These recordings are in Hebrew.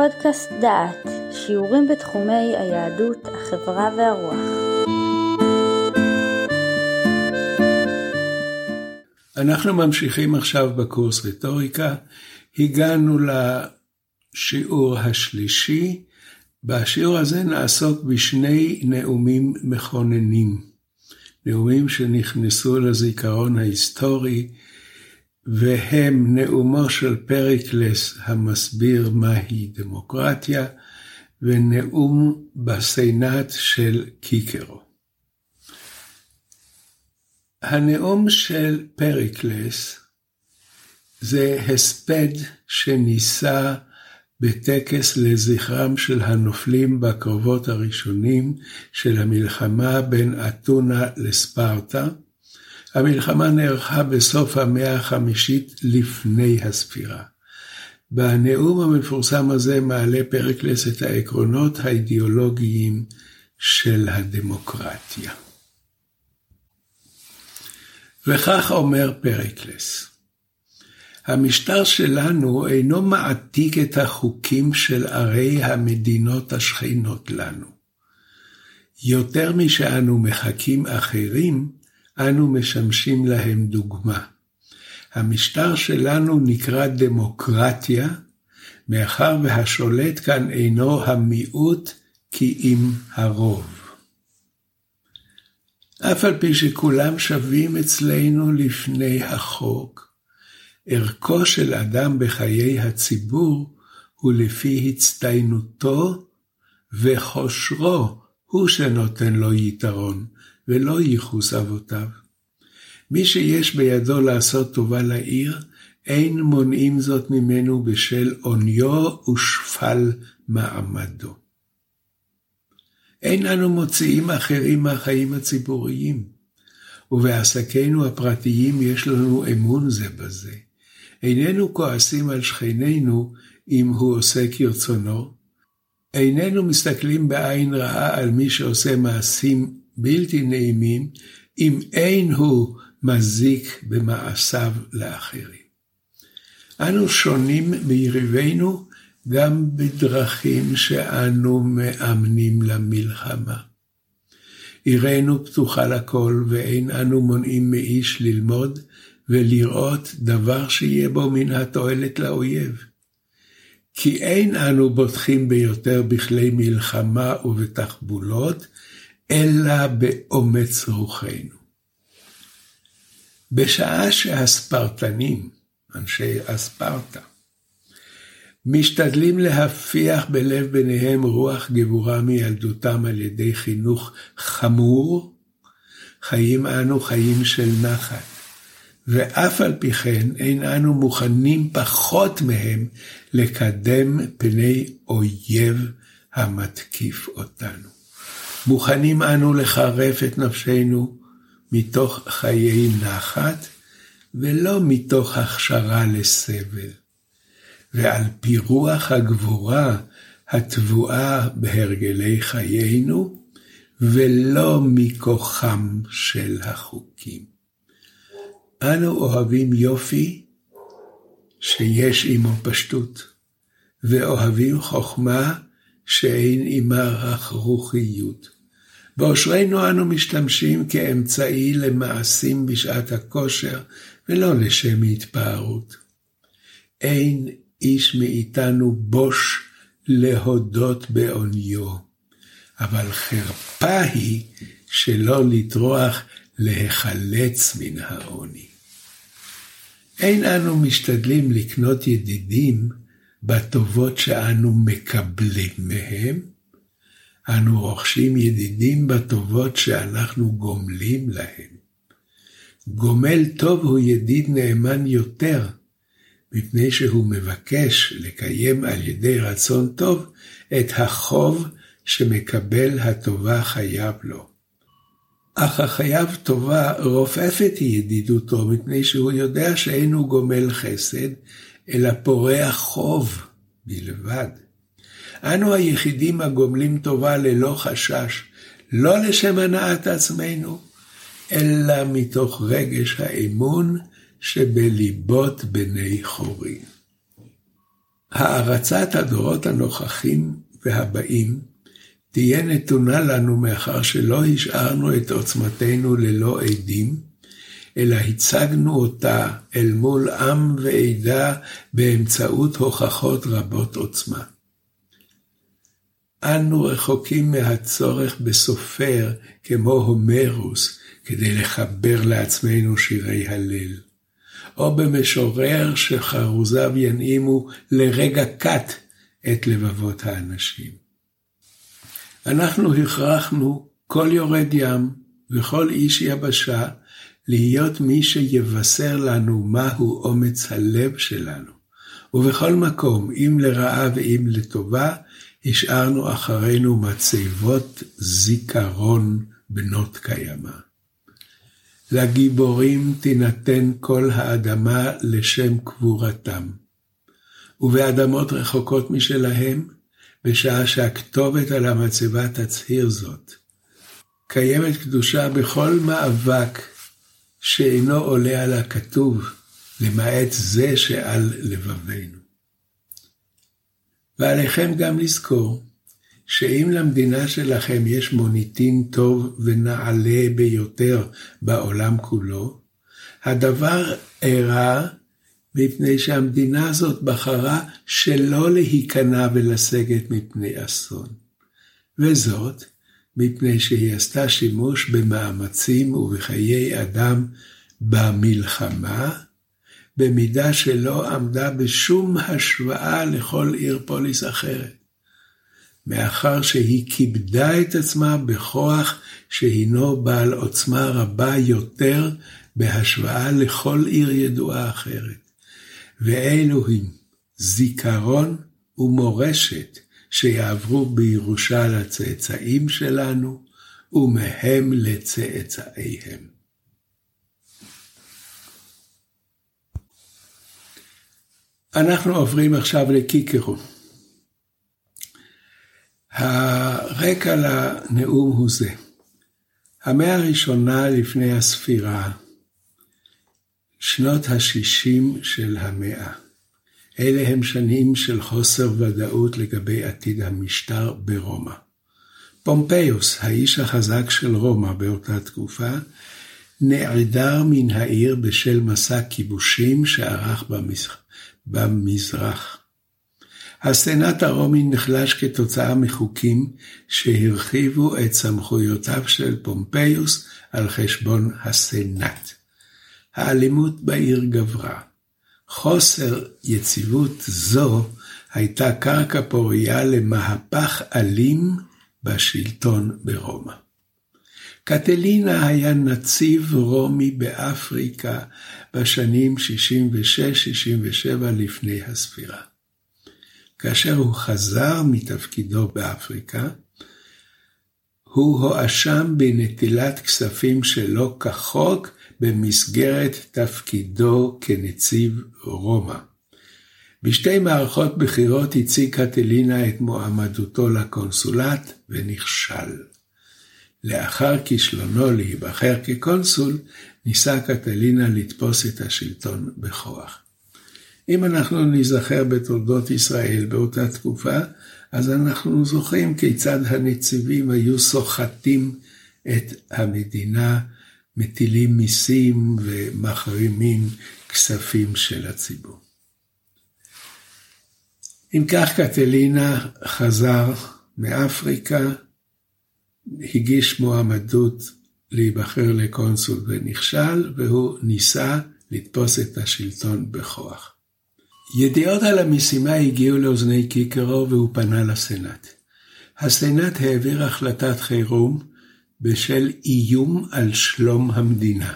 פודקאסט דעת, שיעורים בתחומי היהדות, החברה והרוח. אנחנו ממשיכים עכשיו בקורס רטוריקה, הגענו לשיעור השלישי, בשיעור הזה נעסוק בשני נאומים מכוננים, נאומים שנכנסו לזיכרון ההיסטורי, והם נאומו של פריקלס המסביר מהי דמוקרטיה, ונאום בסנאט של קיקרו. הנאום של פריקלס זה הספד שנישא בטקס לזכרם של הנופלים בקרבות הראשונים של המלחמה בין אתונה לספרטה, המלחמה נערכה בסוף המאה החמישית לפני הספירה. בנאום המפורסם הזה מעלה פרקלס את העקרונות האידיאולוגיים של הדמוקרטיה. וכך אומר פרקלס: המשטר שלנו אינו מעתיק את החוקים של ערי המדינות השכנות לנו. יותר משאנו מחקים אחרים, אנו משמשים להם דוגמה. המשטר שלנו נקרא דמוקרטיה, מאחר והשולט כאן אינו המיעוט כי אם הרוב. אף על פי שכולם שווים אצלנו לפני החוק, ערכו של אדם בחיי הציבור הוא לפי הצטיינותו וכושרו הוא שנותן לו יתרון, ולא ייחוס אבותיו. מי שיש בידו לעשות טובה לעיר, אין מונעים זאת ממנו בשל עוניו ושפל מעמדו. אין אנו מוציאים אחרים מהחיים הציבוריים, ובעסקינו הפרטיים יש לנו אמון זה בזה. איננו כועסים על שכנינו אם הוא עושה כרצונו, איננו מסתכלים בעין רעה על מי שעושה מעשים בלתי נעימים, אם אין הוא מזיק במעשיו לאחרים. אנו שונים מיריבינו גם בדרכים שאנו מאמנים למלחמה. עירנו פתוחה לכל, ואין אנו מונעים מאיש ללמוד ולראות דבר שיהיה בו מן התועלת לאויב. כי אין אנו בוטחים ביותר בכלי מלחמה ובתחבולות, אלא באומץ רוחנו. בשעה שהספרטנים, אנשי אספרטה, משתדלים להפיח בלב ביניהם רוח גבורה מילדותם על ידי חינוך חמור, חיים אנו חיים של נחת, ואף על פי כן אין אנו מוכנים פחות מהם לקדם פני אויב המתקיף אותנו. מוכנים אנו לחרף את נפשנו מתוך חיי נחת, ולא מתוך הכשרה לסבל. ועל פי רוח הגבורה הטבועה בהרגלי חיינו, ולא מכוחם של החוקים. אנו אוהבים יופי שיש עמו פשטות, ואוהבים חוכמה שאין עמה רכרוכיות. בעושרנו אנו משתמשים כאמצעי למעשים בשעת הכושר, ולא לשם התפארות. אין איש מאיתנו בוש להודות בעוניו, אבל חרפה היא שלא לטרוח להיחלץ מן העוני. אין אנו משתדלים לקנות ידידים בטובות שאנו מקבלים מהם, אנו רוכשים ידידים בטובות שאנחנו גומלים להם. גומל טוב הוא ידיד נאמן יותר, מפני שהוא מבקש לקיים על ידי רצון טוב את החוב שמקבל הטובה חייב לו. אך החייב טובה רופפת ידידותו, מפני שהוא יודע שאינו גומל חסד, אלא פורע חוב בלבד. אנו היחידים הגומלים טובה ללא חשש, לא לשם הנעת עצמנו, אלא מתוך רגש האמון שבליבות בני חורים. הערצת הדורות הנוכחים והבאים תהיה נתונה לנו מאחר שלא השארנו את עוצמתנו ללא עדים, אלא הצגנו אותה אל מול עם ועדה באמצעות הוכחות רבות עוצמה. אנו רחוקים מהצורך בסופר כמו הומרוס כדי לחבר לעצמנו שירי הלל, או במשורר שחרוזיו ינעימו לרגע קט את לבבות האנשים. אנחנו הכרחנו כל יורד ים וכל איש יבשה להיות מי שיבשר לנו מהו אומץ הלב שלנו. ובכל מקום, אם לרעה ואם לטובה, השארנו אחרינו מצבות זיכרון בנות קיימא. לגיבורים תינתן כל האדמה לשם קבורתם, ובאדמות רחוקות משלהם, בשעה שהכתובת על המצבה תצהיר זאת. קיימת קדושה בכל מאבק שאינו עולה על הכתוב, למעט זה שעל לבבינו. ועליכם גם לזכור, שאם למדינה שלכם יש מוניטין טוב ונעלה ביותר בעולם כולו, הדבר אירע מפני שהמדינה הזאת בחרה שלא להיכנע ולסגת מפני אסון. וזאת, מפני שהיא עשתה שימוש במאמצים ובחיי אדם במלחמה, במידה שלא עמדה בשום השוואה לכל עיר פוליס אחרת. מאחר שהיא כיבדה את עצמה בכוח שהינו בעל עוצמה רבה יותר בהשוואה לכל עיר ידועה אחרת. ואלו הם זיכרון ומורשת שיעברו בירושה לצאצאים שלנו, ומהם לצאצאיהם. אנחנו עוברים עכשיו לקיקרו. הרקע לנאום הוא זה. המאה הראשונה לפני הספירה, שנות ה-60 של המאה. אלה הם שנים של חוסר ודאות לגבי עתיד המשטר ברומא. פומפיוס, האיש החזק של רומא באותה תקופה, נעדר מן העיר בשל מסע כיבושים שערך במזרח. הסנאט הרומי נחלש כתוצאה מחוקים שהרחיבו את סמכויותיו של פומפיוס על חשבון הסנאט. האלימות בעיר גברה. חוסר יציבות זו הייתה קרקע פורייה למהפך אלים בשלטון ברומא. קטלינה היה נציב רומי באפריקה בשנים 66-67 לפני הספירה. כאשר הוא חזר מתפקידו באפריקה, הוא הואשם בנטילת כספים שלא כחוק במסגרת תפקידו כנציב רומא. בשתי מערכות בחירות הציג קטלינה את מועמדותו לקונסולט ונכשל. לאחר כישלונו להיבחר כקונסול, ניסה קטלינה לתפוס את השלטון בכוח. אם אנחנו ניזכר בתולדות ישראל באותה תקופה, אז אנחנו זוכרים כיצד הנציבים היו סוחטים את המדינה מטילים מיסים ומחרימים כספים של הציבור. אם כך קטלינה חזר מאפריקה, הגיש מועמדות להיבחר לקונסול ונכשל, והוא ניסה לתפוס את השלטון בכוח. ידיעות על המשימה הגיעו לאוזני קיקרו והוא פנה לסנאט. הסנאט העביר החלטת חירום בשל איום על שלום המדינה.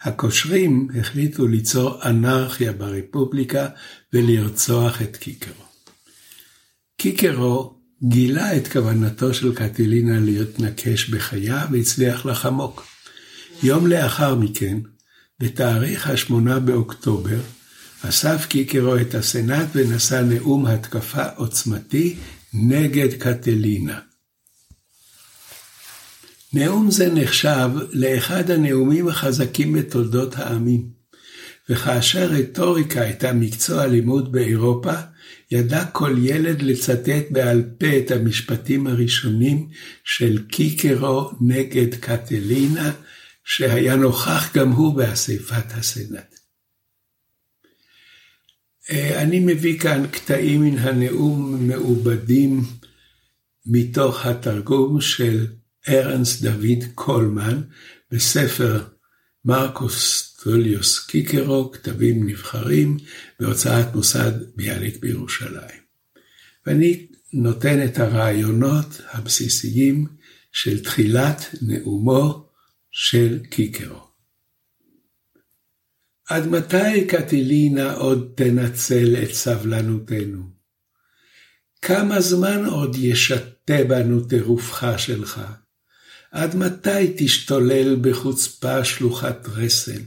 הקושרים החליטו ליצור אנרכיה ברפובליקה ולרצוח את קיקרו. קיקרו גילה את כוונתו של קטילינה להתנקש בחייו והצליח לחמוק. יום לאחר מכן, בתאריך ה-8 באוקטובר, אסף קיקרו את הסנאט ונשא נאום התקפה עוצמתי נגד קטלינה. נאום זה נחשב לאחד הנאומים החזקים בתולדות העמים, וכאשר רטוריקה הייתה מקצוע לימוד באירופה, ידע כל ילד לצטט בעל פה את המשפטים הראשונים של קיקרו נגד קטלינה, שהיה נוכח גם הוא באספת הסנאט. אה, אני מביא כאן קטעים מן הנאום מעובדים מתוך התרגום של ארנס דוד קולמן בספר מרקוס טוליוס קיקרו, כתבים נבחרים, בהוצאת מוסד ביאליק בירושלים. ואני נותן את הרעיונות הבסיסיים של תחילת נאומו של קיקרו. עד מתי קטילינה עוד תנצל את סבלנותנו? כמה זמן עוד ישתה בנו טירופך שלך? עד מתי תשתולל בחוצפה שלוחת רסן?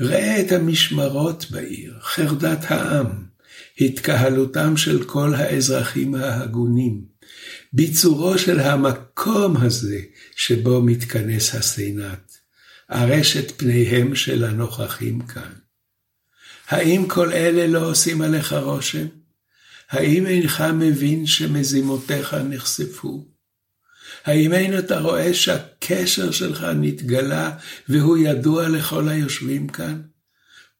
ראה את המשמרות בעיר, חרדת העם, התקהלותם של כל האזרחים ההגונים, ביצורו של המקום הזה שבו מתכנס הסנאט, ארשת פניהם של הנוכחים כאן. האם כל אלה לא עושים עליך רושם? האם אינך מבין שמזימותיך נחשפו? האם אין אתה רואה שהקשר שלך נתגלה והוא ידוע לכל היושבים כאן?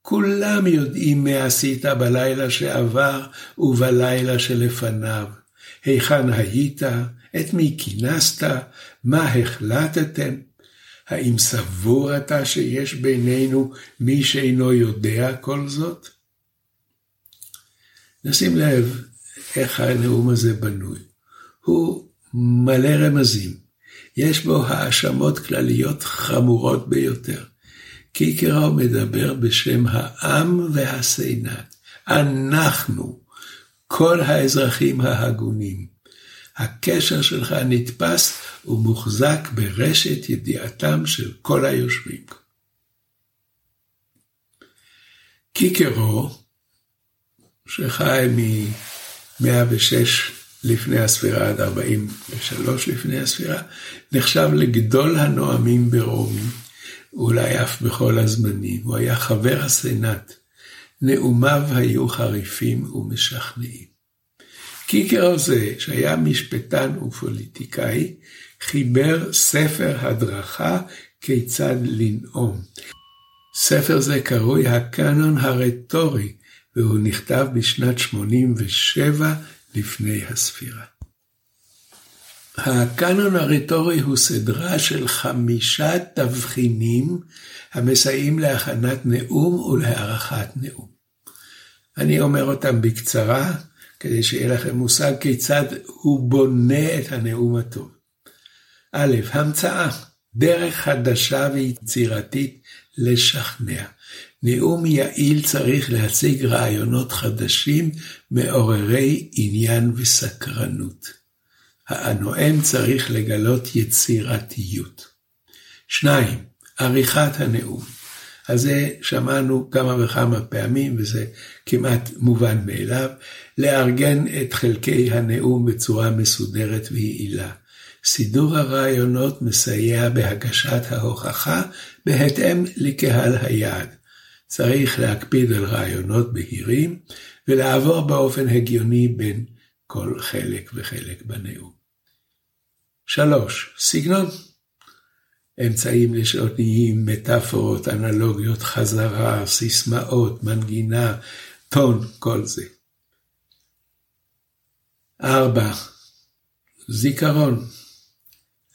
כולם יודעים מה עשית בלילה שעבר ובלילה שלפניו. היכן היית? את מי כינסת? מה החלטתם? האם סבור אתה שיש בינינו מי שאינו יודע כל זאת? נשים לב איך הנאום הזה בנוי. הוא מלא רמזים. יש בו האשמות כלליות חמורות ביותר. קיקרו מדבר בשם העם והסנאט. אנחנו, כל האזרחים ההגונים. הקשר שלך נתפס ומוחזק ברשת ידיעתם של כל היושבים. קיקרו, שחי מ-106 לפני הספירה עד 43 לפני הספירה, נחשב לגדול הנואמים ברומי, אולי אף בכל הזמנים. הוא היה חבר הסנאט. נאומיו היו חריפים ומשכנעים. קיקר זה, שהיה משפטן ופוליטיקאי, חיבר ספר הדרכה כיצד לנאום. ספר זה קרוי הקאנון הרטורי, והוא נכתב בשנת 87 לפני הספירה. הקאנון הרטורי הוא סדרה של חמישה תבחינים המסייעים להכנת נאום ולהערכת נאום. אני אומר אותם בקצרה, כדי שיהיה לכם מושג כיצד הוא בונה את הנאום הטוב. א', המצאה, דרך חדשה ויצירתית לשכנע. נאום יעיל צריך להציג רעיונות חדשים, מעוררי עניין וסקרנות. הנואם צריך לגלות יצירתיות. שניים, עריכת הנאום. על זה שמענו כמה וכמה פעמים, וזה כמעט מובן מאליו, לארגן את חלקי הנאום בצורה מסודרת ויעילה. סידור הרעיונות מסייע בהגשת ההוכחה בהתאם לקהל היעד. צריך להקפיד על רעיונות בהירים ולעבור באופן הגיוני בין כל חלק וחלק בנאום. 3. סגנון אמצעים לשעותיים, מטאפורות, אנלוגיות, חזרה, סיסמאות, מנגינה, טון, כל זה. 4. זיכרון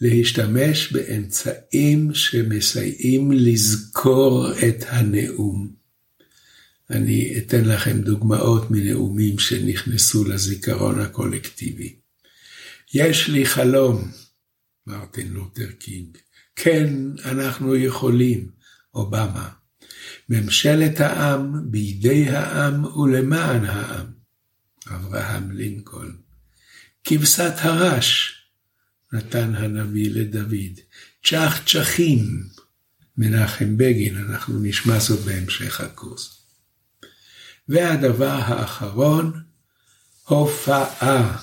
להשתמש באמצעים שמסייעים לזכור את הנאום. אני אתן לכם דוגמאות מנאומים שנכנסו לזיכרון הקולקטיבי. יש לי חלום, מרטין לותר קינג. כן, אנחנו יכולים, אובמה. ממשלת העם, בידי העם ולמען העם, אברהם לינקולן. כבשת הרש, נתן הנביא לדוד. צ'ח צ'חים, מנחם בגין, אנחנו נשמע זאת בהמשך הקורס. והדבר האחרון, הופעה,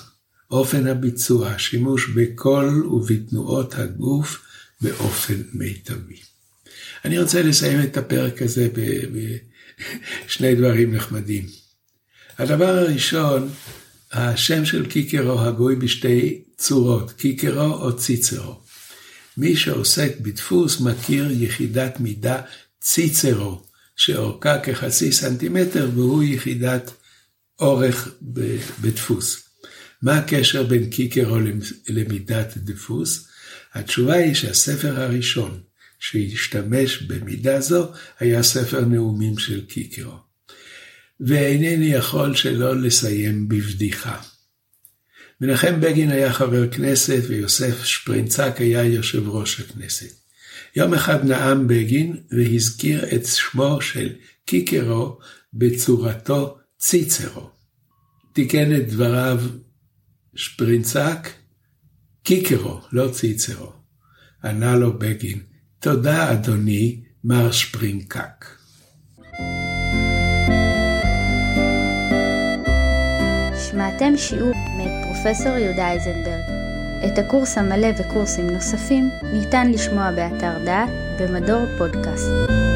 אופן הביצוע, שימוש בקול ובתנועות הגוף באופן מיטבי. אני רוצה לסיים את הפרק הזה שני דברים נחמדים. הדבר הראשון, השם של קיקרו הגוי בשתי צורות, קיקרו או ציצרו. מי שעוסק בדפוס מכיר יחידת מידה ציצרו, שאורכה כחצי סנטימטר והוא יחידת אורך בדפוס. מה הקשר בין קיקרו למידת דפוס? התשובה היא שהספר הראשון שהשתמש במידה זו היה ספר נאומים של קיקרו. ואינני יכול שלא לסיים בבדיחה. מנחם בגין היה חבר כנסת ויוסף שפרינצק היה יושב ראש הכנסת. יום אחד נאם בגין והזכיר את שמו של קיקרו בצורתו ציצרו. תיקן את דבריו שפרינצק, קיקרו, לא ציצרו. ענה לו בגין, תודה אדוני, מר שפרינקק. שמעתם שיעור מאת פרופסור יהודה אייזנברג. את הקורס המלא וקורסים נוספים ניתן לשמוע באתר דעת במדור פודקאסט.